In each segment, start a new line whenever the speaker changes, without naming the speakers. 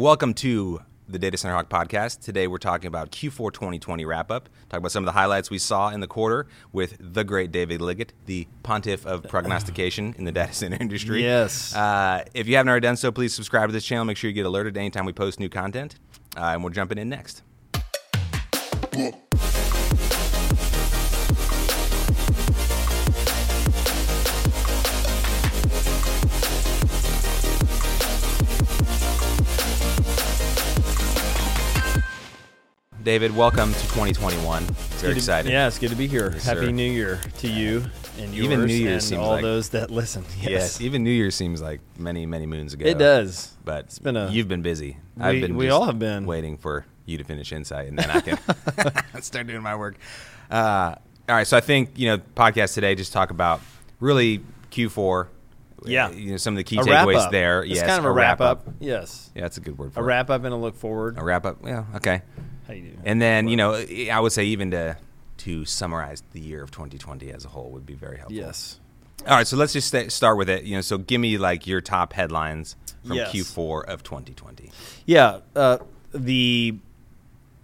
Welcome to the Data Center Hawk podcast. Today we're talking about Q4 2020 wrap up. Talk about some of the highlights we saw in the quarter with the great David Liggitt, the pontiff of prognostication in the data center industry.
Yes.
Uh, if you haven't already done so, please subscribe to this channel. Make sure you get alerted anytime we post new content. Uh, and we're jumping in next. David, welcome to 2021. It's
Very to- Yeah, it's good to be here.
Yes,
Happy
sir.
New Year to you and yours
Even New
and all
like-
those that listen. Yes,
Yes. Even New Year seems like many, many moons ago.
it does.
But
It's been a-
you've been busy.
We-
I've been
we all have been.
waiting for you to finish Insight, and then I can start doing my work. Uh, all right, so I think you know podcast today just talk about really Q4.
Yeah.
you know some of the key
A
takeaways there.
It's
yes,
kind of a wrap up. Yes,
Yeah, that's a good word for
a
it.
wrap up and a look forward.
A wrap up. Yeah, okay.
How you doing?
And then you know I would say even to to summarize the year of 2020 as a whole would be very helpful.
yes,
All right, so let's just sta start with it. You know, so give me like your top headlines from
Yes.
Q4 of 2020.
yeah. Uh, the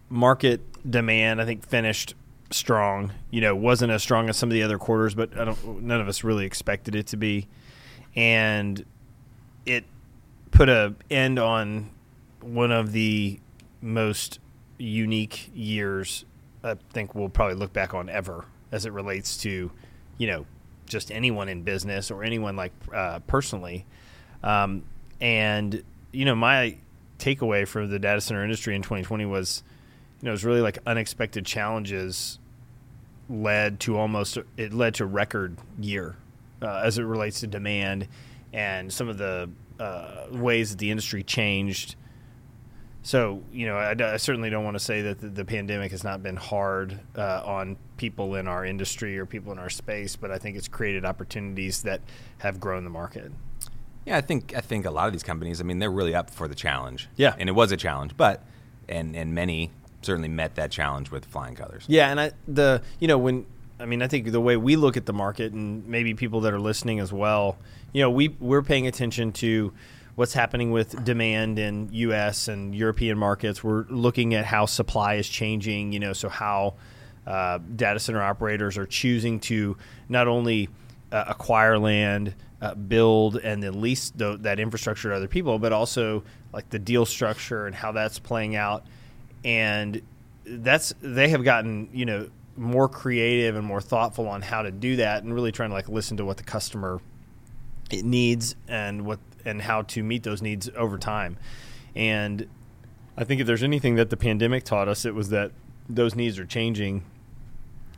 market demand, I think, finished strong. You know, wasn't as strong as some of the other quarters, but I don't. None of us really expected it to be, and it put a end on one of the most unique years I think we'll probably look back on ever as it relates to, you know, just anyone in business or anyone like uh, personally. Um, and you know, my takeaway for the data center industry in 2020 was, you know, it was really like unexpected challenges led to almost it led to record year uh, as it relates to demand and some of the uh, ways that the industry changed. So you know, I, I certainly don't want to say that the, the pandemic has not been hard uh, on people in our industry or people in our space, but I think it's created opportunities that have grown the market.
Yeah, I think I think a lot of these companies, I mean, they're really up for the challenge.
Yeah.
and it was a challenge, but and and many certainly met that challenge with flying colors.
Yeah, and I the you know when I mean I think the way we look at the market and maybe people that are listening as well, you know, we we're paying attention to what's happening with demand in US and European markets. We're looking at how supply is changing, you know, so how uh, data center operators are choosing to not only uh, acquire land, uh, build, and then lease that infrastructure to other people, but also like the deal structure and how that's playing out. And that's they have gotten you know more creative and more thoughtful on how to do that, and really trying to like listen to what the customer it needs and what and how to meet those needs over time. And I think if there's anything that the pandemic taught us, it was that those needs are changing,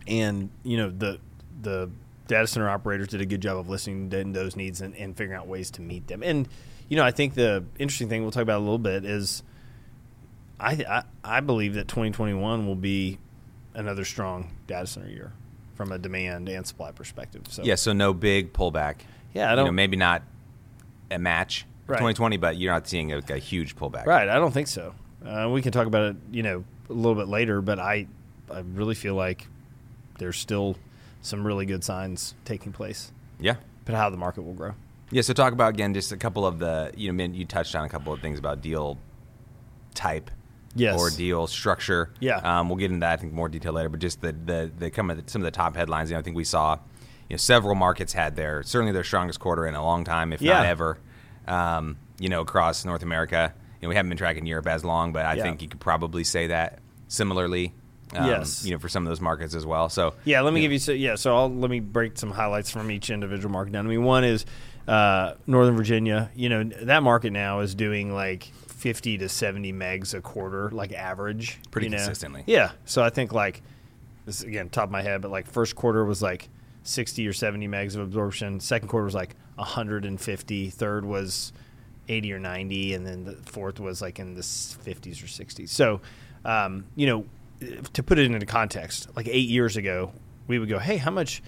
and you know the the data center operators did a good job of listening to those needs and, and figuring out ways to meet them. And you know, I think the interesting thing we'll talk about a little bit is I I, I believe that 2021 will be another strong data center year from a demand and supply perspective. So
Yeah, so no big pullback.
Yeah, I
you know,
don't-
maybe not a match
Right.
2020, but you're not seeing a, a huge pullback.
Right, I don't think so. Uh, we can talk about it, you know, a little bit later, but I, I really feel like there's still some really good signs taking place,
Yeah.
but how the market will grow.
Yeah, so talk about again just a couple of the you know you touched on a couple of things about deal type
Yes.
or deal structure.
Yeah.
um, we'll get into that I think more detail later, but just the the, the come of the, some of the top headlines. You know, I think we saw you know several markets had their certainly their strongest quarter in a long time, if not
Yeah.
ever. Um, you know, across North America. You know, we haven't been tracking Europe as long, but I
Yeah.
think you could probably say that similarly. Um,
Yes.
You know, for some of those markets as well. So
Yeah, let me give you so yeah. So I'll let me break some highlights from each individual market down. I mean, one is uh, Northern Virginia. You know that market now is doing like fifty to seventy megs a quarter, like average.
Pretty
you know?
consistently.
Yeah. So I think like this is, again top of my head, but like first quarter was like sixty or seventy megs of absorption. Second quarter was like hundred and fifty. Third was 80 or 90 and then the fourth was like in the 50s or 60s so um, you know to put it into context like eight years ago we would go hey how much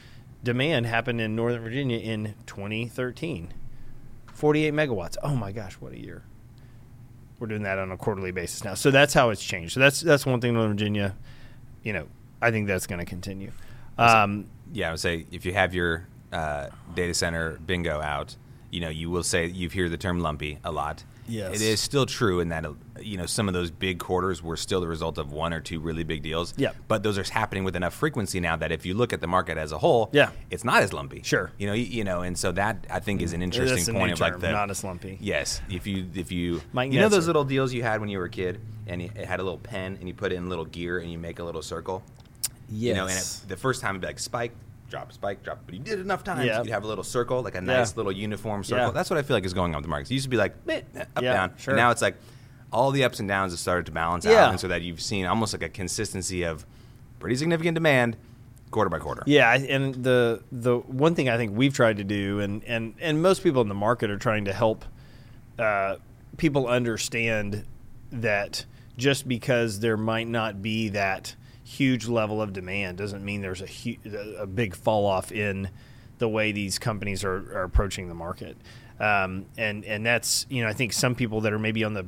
demand happened in northern virginia in 2013 48 megawatts. Oh my gosh what a year. We're doing that on a quarterly basis now. So that's how it's changed. So that's that's one thing northern virginia you know i think that's going to continue um,
yeah, I would say if you have your uh, data center bingo out, you know, you will say you hear the term lumpy a lot.
Yes.
it is still true in that you know some of those big quarters were still the result of one or two really big deals.
Yep.
But those are happening with enough frequency now that if you look at the market as a whole,
Yeah.
it's not as lumpy.
Sure.
You know, you, you know, and so that I think is an interesting
That's
point of like the
not as lumpy.
Yes, if you if you
Mike
you know those little deals you had when you were a kid, and it had a little pen, and you put it in a little gear, and you make a little circle. You know, and it,
Yes.
the first time it'd be like spike, drop, spike, drop. But you did it enough times,
Yeah.
you'd have a little circle, like a
Yeah.
nice little uniform circle.
Yeah.
That's what I feel like is going on with the markets. It used to be like meh, up
Yeah,
down,
sure.
and now it's like all the ups and downs have started to balance
Yeah.
out, and so that you've seen almost like a consistency of pretty significant demand, quarter by quarter.
Yeah, and the the one thing I think we've tried to do, and and and most people in the market are trying to help uh, people understand that just because there might not be that huge level of demand doesn't mean there's a hu- a big fall off in the way these companies are, are approaching the market. Um, and and that's you know I think some people that are maybe on the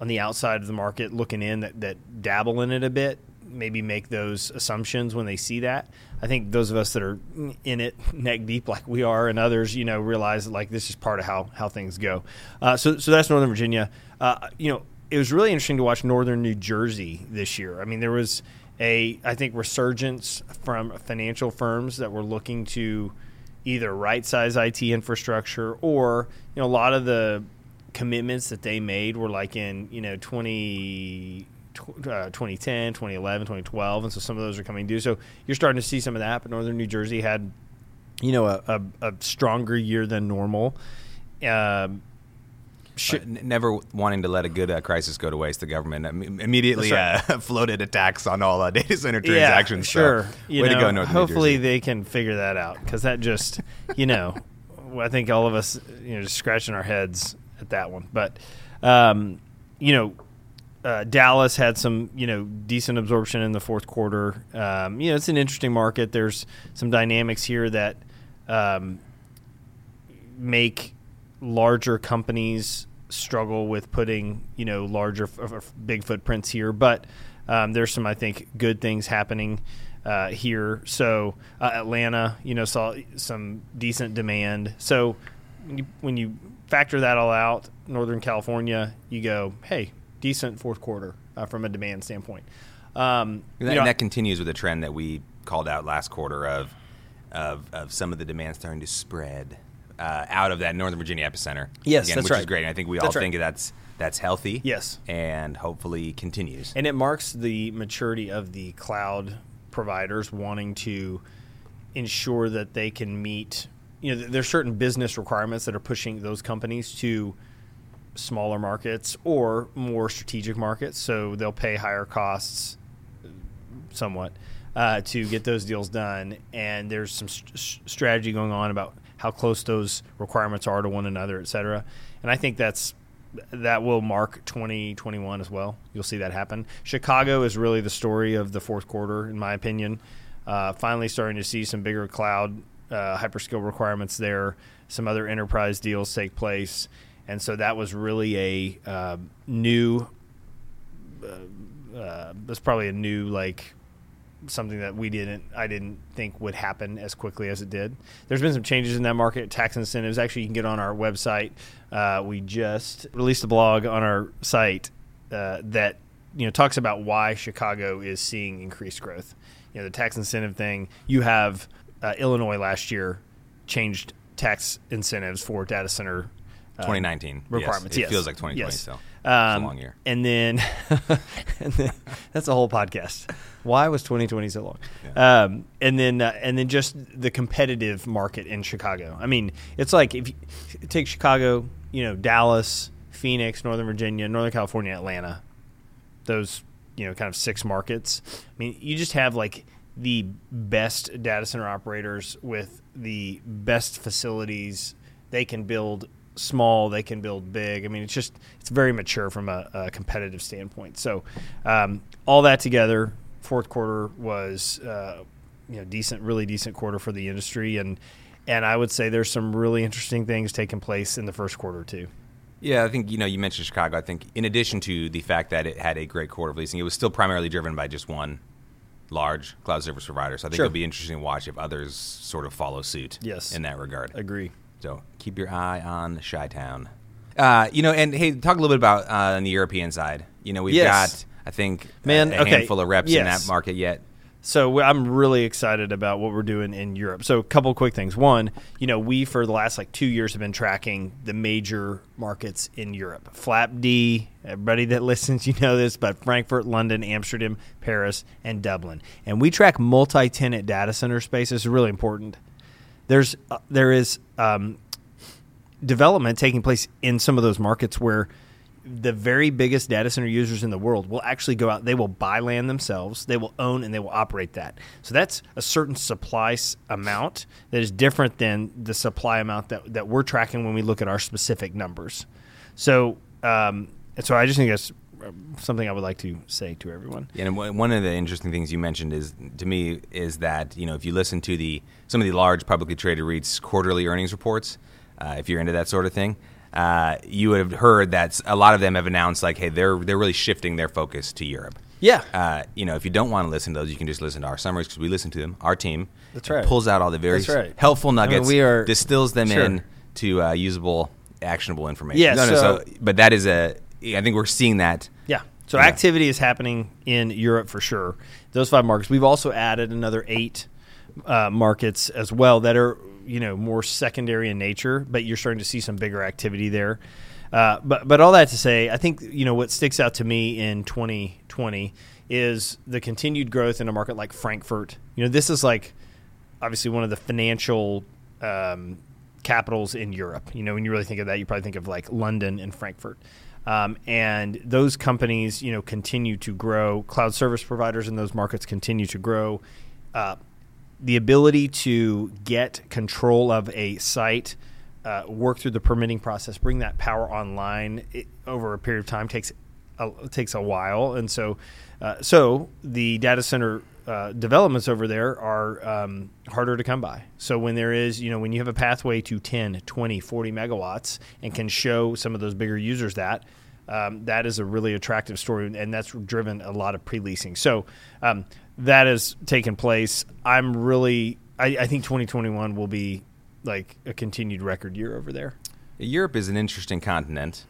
on the outside of the market looking in that, that dabble in it a bit maybe make those assumptions when they see that. I think those of us that are in it neck deep like we are and others, you know, realize that like this is part of how, how things go. Uh, so, so that's Northern Virginia. Uh, you know, it was really interesting to watch Northern New Jersey this year. I mean, there was a, I think, resurgence from financial firms that were looking to either right size IT infrastructure or, you know, a lot of the commitments that they made were like in, you know, 20, uh, 2010, 2011, 2012, and so some of those are coming due. So you're starting to see some of that. But Northern New Jersey had, you know, a, a, a stronger year than normal. Um, sh-
But n- never wanting to let a good uh, crisis go to waste, the government im- immediately
That's
uh, floated a tax on all uh, data center transactions. so
sure. You
way
know,
to go, Northern
hopefully they can figure that out because that just, you know, I think all of us, you know, just scratching our heads at that one. But, um, you know, uh, Dallas had some, you know, decent absorption in the fourth quarter. Um, you know, it's an interesting market. There's some dynamics here that um, make larger companies struggle with putting, you know, larger, big footprints here. But um, there's some, I think, good things happening uh, here. So uh, Atlanta, you know, saw some decent demand. So when you, when you factor that all out, Northern California, you go, hey, decent fourth quarter uh, from a demand standpoint. Um,
And that,
you know,
and that continues with a trend that we called out last quarter of of, of some of the demand starting to spread uh, out of that Northern Virginia epicenter.
Yes,
again,
that's
which is great. And I think we all
That's right.
think that's that's healthy.
Yes.
and hopefully continues.
And it marks the maturity of the cloud providers wanting to ensure that they can meet, you know, there's certain business requirements that are pushing those companies to smaller markets or more strategic markets. So they'll pay higher costs somewhat uh, to get those deals done. And there's some st- strategy going on about how close those requirements are to one another, et cetera. And I think that's that will mark 2021 as well. You'll see that happen. Chicago is really the story of the fourth quarter, in my opinion. Uh, finally, starting to see some bigger cloud uh, hyperscale requirements there. Some other enterprise deals take place, and so that was really a uh, new. Uh, uh, that's probably a new like something that we didn't I didn't think would happen as quickly as it did. There's been some changes in that market, tax incentives. Actually, you can get on our website. Uh, we just released a blog on our site uh, that you know talks about why Chicago is seeing increased growth. You know, the tax incentive thing. You have uh, Illinois last year changed tax incentives for data center. uh,
2019 yes. It
yes.
feels like 2020
Yes.
still.
Um,
it's a long year.
And then, and then that's a whole podcast. Why was 2020 so long? Um, and then, uh, and then just the competitive market in Chicago. I mean, it's like if you take Chicago, you know, Dallas, Phoenix, Northern Virginia, Northern California, Atlanta, those you know kind of six markets. I mean, you just have like the best data center operators with the best facilities. They can build small, they can build big. I mean, it's just it's very mature from a, a competitive standpoint. So, um, all that together, fourth quarter was uh, you know decent, really decent quarter for the industry, and and I would say there's some really interesting things taking place in the first quarter too.
Yeah, I think you know you mentioned Chicago. I think in addition to the fact that it had a great quarter of leasing, it was still primarily driven by just one large cloud service provider. So I think
Sure.
it'll be interesting to watch if others sort of follow suit.
Yes.
in that regard.
Agree.
So keep your eye on Chi Town. Uh, you know, and hey, talk a little bit about uh, on the European side. You know, we've
Yes.
got I think
Man,
a, a
okay,
handful of reps in that market yet.
So I'm really excited about what we're doing in Europe. So a couple quick things. One, you know, we for the last like two years have been tracking the major markets in Europe. Flap D, everybody that listens, you know this, but Frankfurt, London, Amsterdam, Paris, and Dublin. And we track multi-tenant data center space. Is really important. There's uh, there is um, development taking place in some of those markets where the very biggest data center users in the world will actually go out they will buy land themselves they will own and they will operate that. So that's a certain supply amount that is different than the supply amount that, that we're tracking when we look at our specific numbers. So um, so i just think that's something i would like to say to everyone
And one one of the interesting things you mentioned is to me is that you know if you listen to the some of the large publicly traded REITs quarterly earnings reports, uh, if you're into that sort of thing, uh, you would have heard that a lot of them have announced like, hey, they're they're really shifting their focus to Europe.
yeah
Uh, you know, if you don't want to listen to those, you can just listen to our summaries because we listen to them. Our team
That's right.
pulls out all the very
right.
helpful
mean,
nuggets,
we are-
distills them
Sure.
in to uh, usable, actionable information.
Yeah,
No, no,
so-
but that is a. I think we're seeing that.
So
Yeah.
activity is happening in Europe for sure. Those five markets. We've also added another eight uh, markets as well that are you know more secondary in nature, but you're starting to see some bigger activity there. Uh, but but all that to say, I think you know what sticks out to me in 2020 is the continued growth in a market like Frankfurt. You know, this is like obviously one of the financial um, capitals in Europe. You know, when you really think of that, you probably think of like London and Frankfurt. Um, and those companies, you know, continue to grow. Cloud service providers in those markets continue to grow. Uh, the ability to get control of a site, uh, work through the permitting process, bring that power online it, over a period of time takes a, takes a while, and so uh, so the data center uh, developments over there are um, harder to come by. So when there is, you know, when you have a pathway to 10, 20, 40 megawatts and can show some of those bigger users that, um, that is a really attractive story, and that's driven a lot of pre-leasing. So um, that has taken place. I'm really, I, I think 2021 will be like a continued record year over there.
Europe is an interesting continent.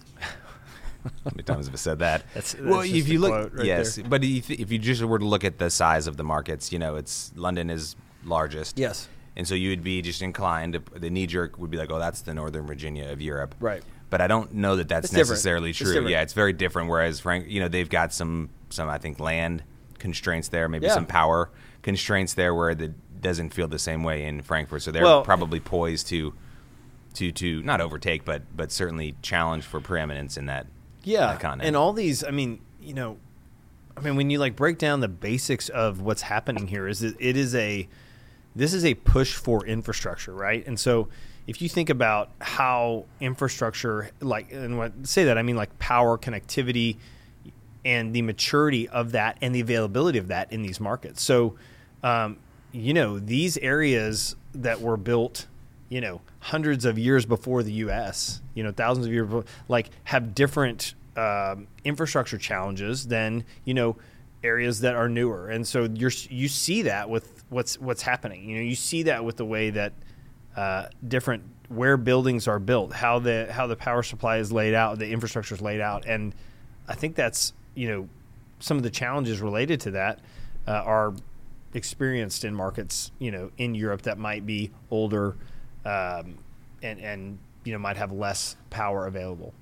How many times have I said that?
That's- that's
well, if you look,
right
yes,
there.
but if if you just were to look at the size of the markets, you know, it's London is largest.
Yes.
and so you would be just inclined. To, the knee jerk would be like, oh, that's the Northern Virginia of Europe.
Right.
But I don't know that that's
It's different.
necessarily
It's
true.
different.
yeah, it's very different. Whereas Frank, you know, they've got some some I think land constraints there, maybe
Yeah.
some power constraints there, where it doesn't feel the same way in Frankfurt. So they're
Well-
probably poised to to to not overtake, but but certainly challenge for preeminence in that.
Yeah and all these i mean you know i mean when you like break down the basics of what's happening here is that it is a this is a push for infrastructure right? And so if you think about how infrastructure like and what say that i mean like power connectivity and the maturity of that and the availability of that in these markets. So um, you know these areas that were built you know hundreds of years before the us you know thousands of years before, like have different um, infrastructure challenges than you know areas that are newer. And so you're you see that with what's what's happening. You know you see that with the way that uh, different where buildings are built how the how the power supply is laid out the infrastructure is laid out. And i think that's you know some of the challenges related to that uh, are experienced in markets you know in europe that might be older um, and and you know might have less power available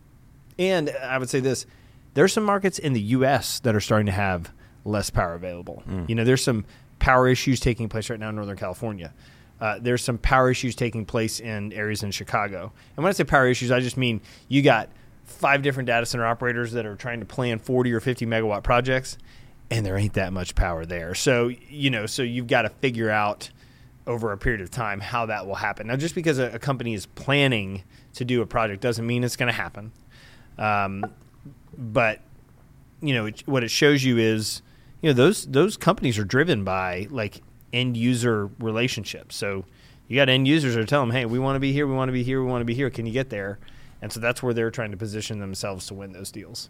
and I would say this: there's some markets in the U.S. that are starting to have less power available. You know, there's some power issues taking place right now in Northern California. Uh, there's some power issues taking place in areas in Chicago. And when I say power issues, I just mean you got five different data center operators that are trying to plan 40 or 50 megawatt projects, and there ain't that much power there. So you know, so you've got to figure out over a period of time how that will happen. Now, just because a, a company is planning to do a project doesn't mean it's going to happen. Um, but you know it, what it shows you is you know those those companies are driven by like end user relationships. So you got end users that are telling them, "Hey, we want to be here. We want to be here. We want to be here. Can you get there?" And so that's where they're trying to position themselves to win those deals.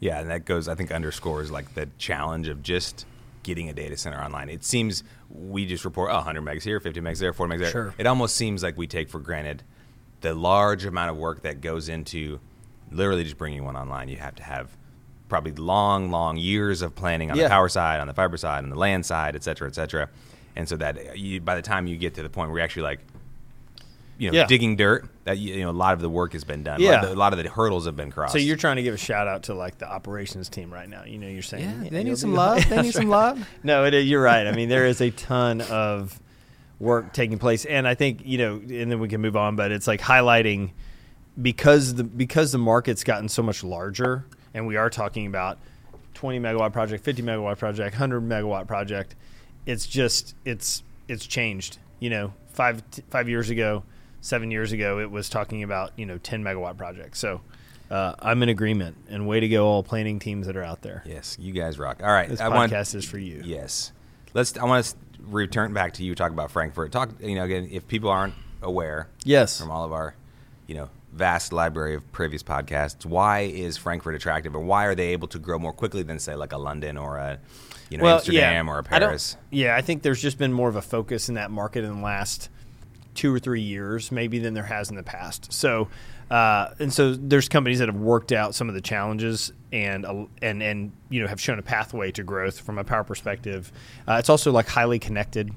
Yeah, and that goes, I think, underscores like the challenge of just getting a data center online. It seems we just report oh, 100 megs here, 50 megs there, 40 megs there.
Sure.
It almost seems like we take for granted the large amount of work that goes into literally just bringing one online, you have to have probably long, long years of planning on
Yeah.
the power side, on the fiber side, on the land side, et cetera, et cetera. And so that uh, you, by the time you get to the point where you're actually like, you know,
Yeah.
digging dirt, that you, you know, a lot of the work has been done.
Yeah.
a lot, of the, a lot of the hurdles have been crossed.
So you're trying to give a shout out to like the operations team right now. You know, you're saying
Yeah,
"Yeah,
they need some love. They need some love.
No, it, you're right. I mean, there is a ton of work taking place, and I think you know, and then we can move on. But it's like highlighting because the because the market's gotten so much larger, and we are talking about 20 megawatt project, 50 megawatt project, 100 megawatt project. It's just it's it's changed. You know, five five years ago, seven years ago, it was talking about you know 10 megawatt projects. So. Uh, I'm in agreement, and way to go, all planning teams that are out there.
yes, you guys rock. All right,
This
I
podcast
want
is for you.
Yes. Let's. I want to return back to you. Talk about Frankfurt. Talk. You know, again, if people aren't aware
Yes.
from all of our, you know, vast library of previous podcasts, why is Frankfurt attractive, or why are they able to grow more quickly than say like a London or a, you know, Amsterdam or a
I
Paris?
yeah, I think there's just been more of a focus in that market in the last two or three years, maybe than there has in the past. So, uh, and so there's companies that have worked out some of the challenges and uh, and and you know have shown a pathway to growth from a power perspective. Uh, it's also like highly connected.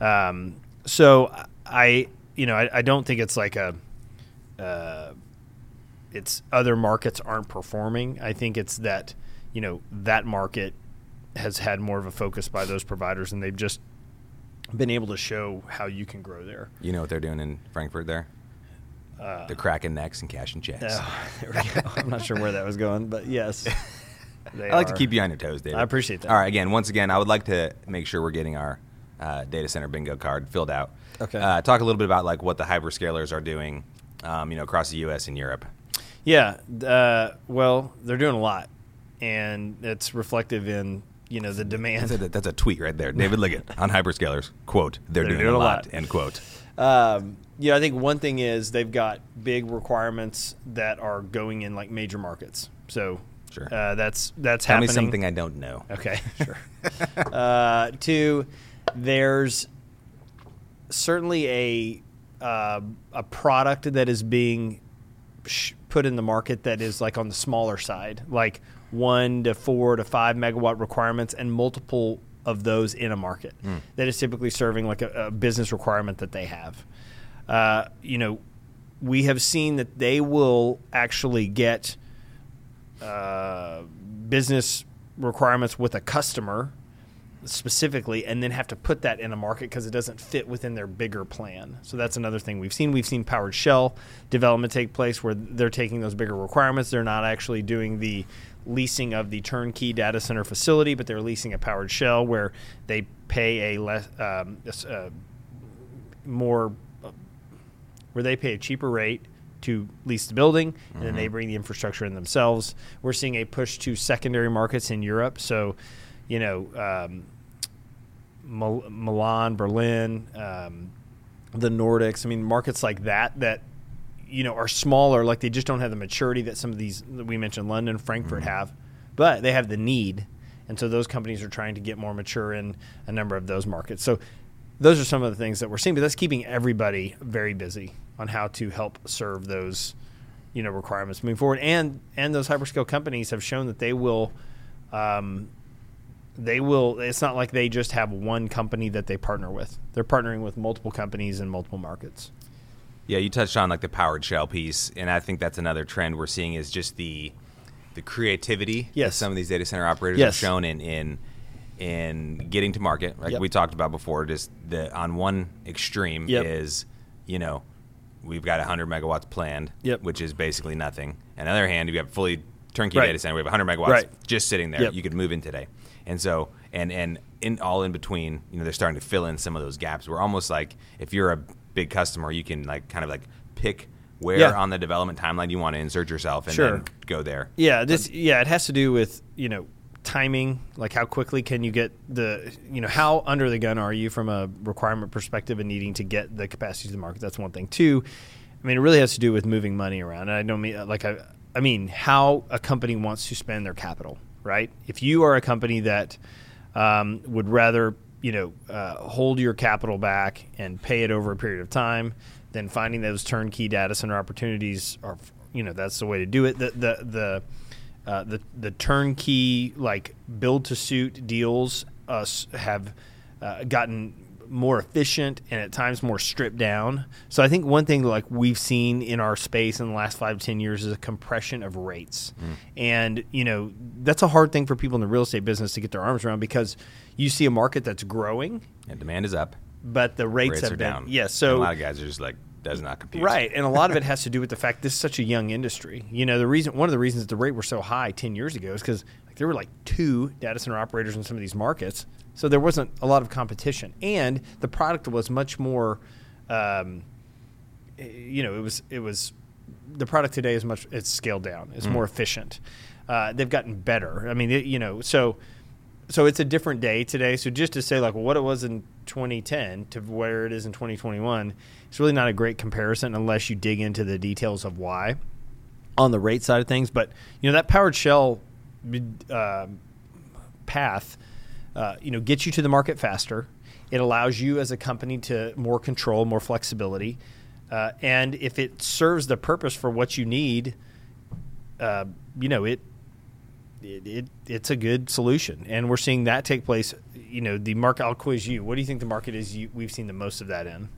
Um, so I, you know, I, I don't think it's like a. Uh, it's other markets aren't performing. I think it's that you know that market has had more of a focus by those providers, and they've just been able to show how you can grow there.
You know what they're doing in Frankfurt there?
Uh,
they're cracking necks and cashing checks.
oh, there we go. I'm not sure where that was going, but yes,
I like to keep you on your toes, David.
I appreciate that.
All right, again, once again, I would like to make sure we're getting our uh, data center bingo card filled out.
Okay.
Uh, talk a little bit about like what the hyperscalers are doing, um, you know, across the U.S. and Europe.
Yeah, uh, well, they're doing a lot, and it's reflective in you know the demand.
That's a, that's a tweet right there, David Liggitt on hyperscalers. Quote: They're, doing, a lot. End quote.
Um, yeah, I think one thing is they've got big requirements that are going in like major markets. So
Sure.
uh, that's that's
Tell
happening.
me something I don't know.
Okay, sure. uh, two, there's certainly a uh, a product that is being sh- put in the market that is like on the smaller side, like one to four to five megawatt requirements, and multiple of those in a market that is typically serving like a, a business requirement that they have. Uh, you know, we have seen that they will actually get uh, business requirements with a customer specifically and then have to put that in a market because it doesn't fit within their bigger plan. So that's another thing we've seen. We've seen powered shell development take place where they're taking those bigger requirements. They're not actually doing the leasing of the turnkey data center facility, but they're leasing a powered shell where they pay a less um, uh, more where they pay a cheaper rate to lease the building and then they bring the infrastructure in themselves. We're seeing a push to secondary markets in Europe. So, you know, um, Mil- Milan, Berlin, um, the Nordics. I mean, markets like that that you know are smaller, like they just don't have the maturity that some of these that we mentioned, London, Frankfurt have, but they have the need, and so those companies are trying to get more mature in a number of those markets. So those are some of the things that we're seeing, but that's keeping everybody very busy on how to help serve those you know requirements moving forward. And and those hyperscale companies have shown that they will. Um, they will it's not like they just have one company that they partner with they're partnering with multiple companies in multiple markets
Yeah, you touched on like the powered shell piece, and I think that's another trend we're seeing is just the the creativity that
Yes.
some of these data center operators
Yes.
have shown in in in getting to market. Like
Yep.
we talked about before, just the on one extreme
Yep.
is you know we've got 100 megawatts planned,
Yep.
which is basically nothing. And on the other hand, you have fully turnkey
Right.
data center. We have 100 megawatts
Right.
just sitting there. You could move in today. And so, and and in all in between, you know, they're starting to fill in some of those gaps. We're almost like if you're a big customer, you can like kind of like pick where
Yeah.
on the development timeline you want to insert yourself and
Sure.
then go there.
yeah this yeah it has to do with you know timing like how quickly can you get the you know how under the gun are you from a requirement perspective and needing to get the capacity to the market that's one thing two i mean it really has to do with moving money around and i don't mean like i i mean how a company wants to spend their capital right if you are a company that um, would rather you know uh, hold your capital back and pay it over a period of time then finding those turnkey data center opportunities are you know that's the way to do it. The the the uh, the the turnkey like build to suit deals uh, have uh, gotten more efficient and at times more stripped down. So I think one thing like we've seen in our space in the last five ten years is a compression of rates, mm. and you know that's a hard thing for people in the real estate business to get their arms around because you see a market that's growing,
and demand is up,
but the rates, rates have
are
been
down.
yeah. So
and a lot of guys are just like does not compute.
Right, and a lot of it has to do with the fact this is such a young industry. You know, the reason one of the reasons the rate were so high ten years ago is because like, there were like two data center operators in some of these markets, so there wasn't a lot of competition, and the product was much more. Um, you know, it was it was the product today is much it's scaled down. It's mm. more efficient. Uh, they've gotten better. I mean, it, you know, so so it's a different day today. So just to say like what it was in 2010 to where it is in 2021, it's really not a great comparison unless you dig into the details of why on the rate side of things. But you know that powered shell uh, path, uh, you know, gets you to the market faster. It allows you as a company to more control, more flexibility, uh, and if it serves the purpose for what you need, uh, you know it it, it, it's a good solution, and we're seeing that take place. You know, the market. I'll quiz you. What do you think the market is? You, we've seen the most of that in.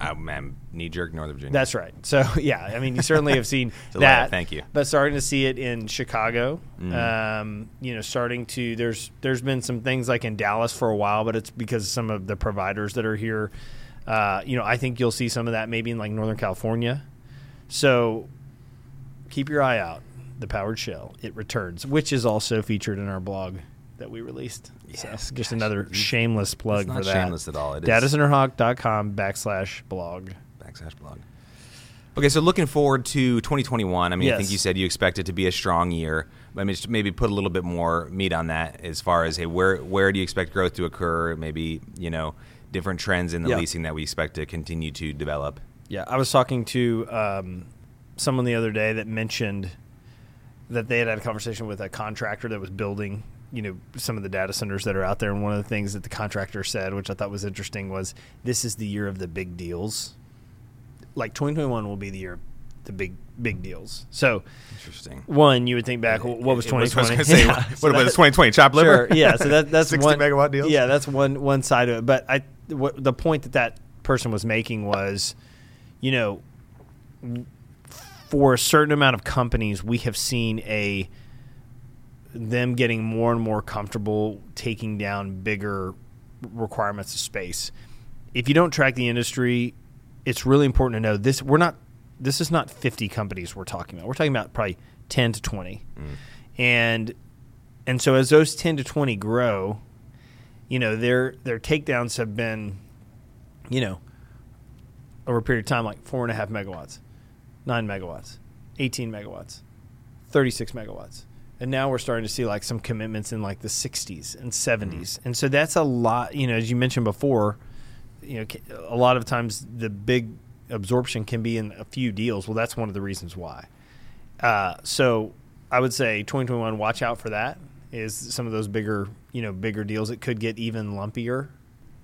Oh man, knee jerk, Northern Virginia.
That's right. So yeah, I mean, you certainly have seen that.
Thank you.
But starting to see it in Chicago. Mm. Um, you know, starting to there's there's been some things like in Dallas for a while, but it's because some of the providers that are here. Uh, you know, I think you'll see some of that maybe in like Northern California. So keep your eye out the powered shell. It returns, which is also featured in our blog that we released. Yes, so just gosh, another shameless plug for that.
Shameless at all. It
Datacenterhawk.com backslash blog.
Backslash blog. Okay, so looking forward to 2021. I mean, yes. I think you said you expect it to be a strong year. I mean, maybe put a little bit more meat on that as far as hey, where where do you expect growth to occur? Maybe you know different trends in the yeah. leasing that we expect to continue to develop.
Yeah, I was talking to um, someone the other day that mentioned that they had had a conversation with a contractor that was building you know some of the data centers that are out there. And one of the things that the contractor said which i thought was interesting was this is the year of the big deals. Like 2021 will be the year of the big big deals. So
interesting.
one you would think back what was 2020
was, say, yeah, what was 2020 chop liver?
Sure, yeah so that, that's
60
one
megawatt deals?
yeah that's one one side of it. But i what, the point that that person was making was you know for a certain amount of companies, we have seen a them getting more and more comfortable taking down bigger requirements of space. If you don't track the industry, it's really important to know this. We're not. This is not 50 companies we're talking about. We're talking about probably 10 to 20, mm. and and so as those 10 to 20 grow, you know their their takedowns have been, you know, over a period of time like four and a half megawatts 9 megawatts, 18 megawatts, 36 megawatts. And now we're starting to see like some commitments in like the 60s and 70s. Mm-hmm. And so that's a lot, you know, as you mentioned before, you know, a lot of times the big absorption can be in a few deals. Well, that's one of the reasons why. Uh, so I would say 2021, watch out for that. Is some of those bigger, you know, bigger deals. It could get even lumpier.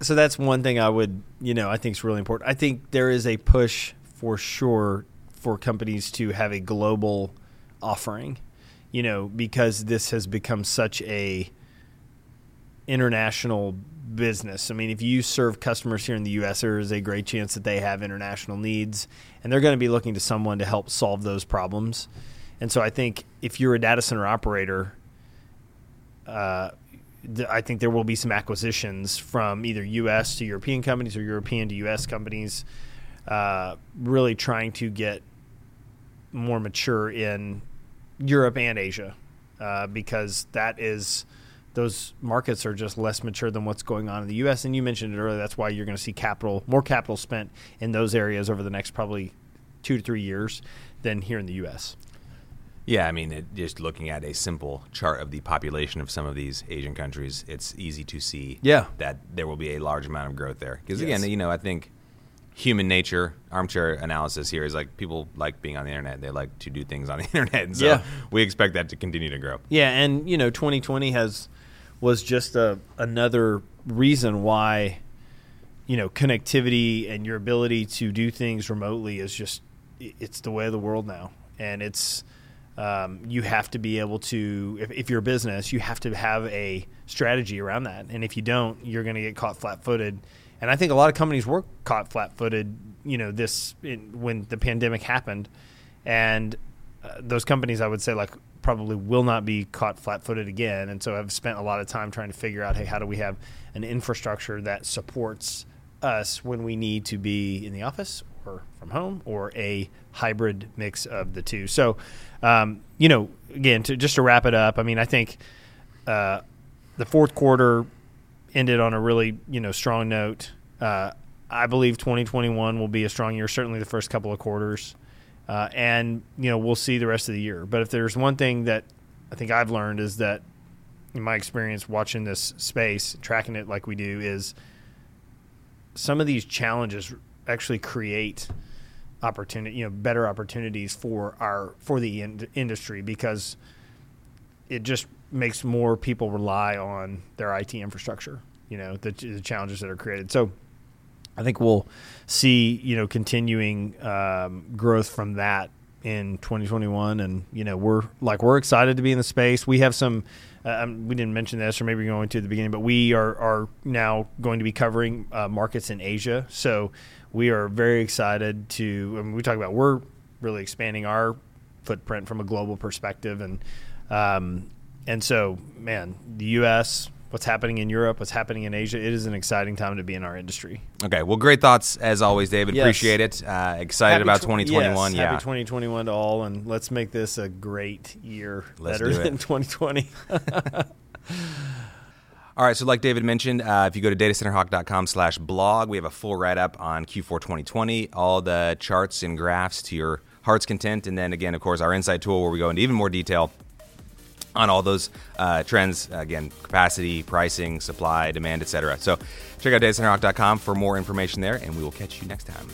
So that's one thing I would, you know, I think is really important. I think there is a push for sure for companies to have a global offering, you know, because this has become such a international business. I mean, if you serve customers here in the U.S., there is a great chance that they have international needs, and they're going to be looking to someone to help solve those problems. And so, I think if you're a data center operator, uh, I think there will be some acquisitions from either U.S. to European companies or European to U.S. companies, uh, really trying to get more mature in Europe and Asia uh, because that is those markets are just less mature than what's going on in the U.S. And you mentioned it earlier. That's why you're going to see capital, more capital spent in those areas over the next probably two to three years than here in the U.S.
Yeah, I mean, it, just looking at a simple chart of the population of some of these Asian countries, it's easy to see
yeah.
that there will be a large amount of growth there. Because yes. again, you know, I think human nature armchair analysis here is like people like being on the internet they like to do things on the internet and so yeah. we expect that to continue to grow
yeah and you know 2020 has was just a, another reason why you know connectivity and your ability to do things remotely is just it's the way of the world now, and it's um, you have to be able to if, if you're a business, you have to have a strategy around that, and if you don't, you're going to get caught flat-footed. And I think a lot of companies were caught flat-footed, you know, this in, when the pandemic happened, and uh, those companies I would say like probably will not be caught flat-footed again. And so I've spent a lot of time trying to figure out, hey, how do we have an infrastructure that supports us when we need to be in the office or from home or a hybrid mix of the two. So, um, you know, again, to just to wrap it up, I mean, I think uh, the fourth quarter ended on a really you know strong note. Uh, I believe 2021 will be a strong year. Certainly, the first couple of quarters. Uh, and you know we'll see the rest of the year. But if there's one thing that I think I've learned is that in my experience watching this space, tracking it like we do, is some of these challenges actually create opportunity, you know, better opportunities for our for the in- industry because it just makes more people rely on their IT infrastructure. You know, the, the challenges that are created. So I think we'll see, you know, continuing um, growth from that in 2021. And, you know, we're like, we're excited to be in the space. We have some, uh, um, we didn't mention this or maybe going to the beginning, but we are, are now going to be covering uh, markets in Asia. So we are very excited to, I mean, we talk about, we're really expanding our footprint from a global perspective. And, um, and so, man, the U.S., what's happening in Europe, what's happening in Asia. It is an exciting time to be in our industry.
Okay, well, great thoughts as always, David. Yes. Appreciate it. Uh, excited happy about 2021.
Yes,
yeah,
happy 2021 to all, and let's make this a great year, let's better than 2020.
All right, so like David mentioned, uh, if you go to datacenterhawk.com slash blog, we have a full write-up on Q4 2020, all the charts and graphs to your heart's content. And then again, of course, our insight tool where we go into even more detail on all those uh, trends. Again capacity pricing supply demand etc so check out datacenterhawk.com for more information there and we will catch you next time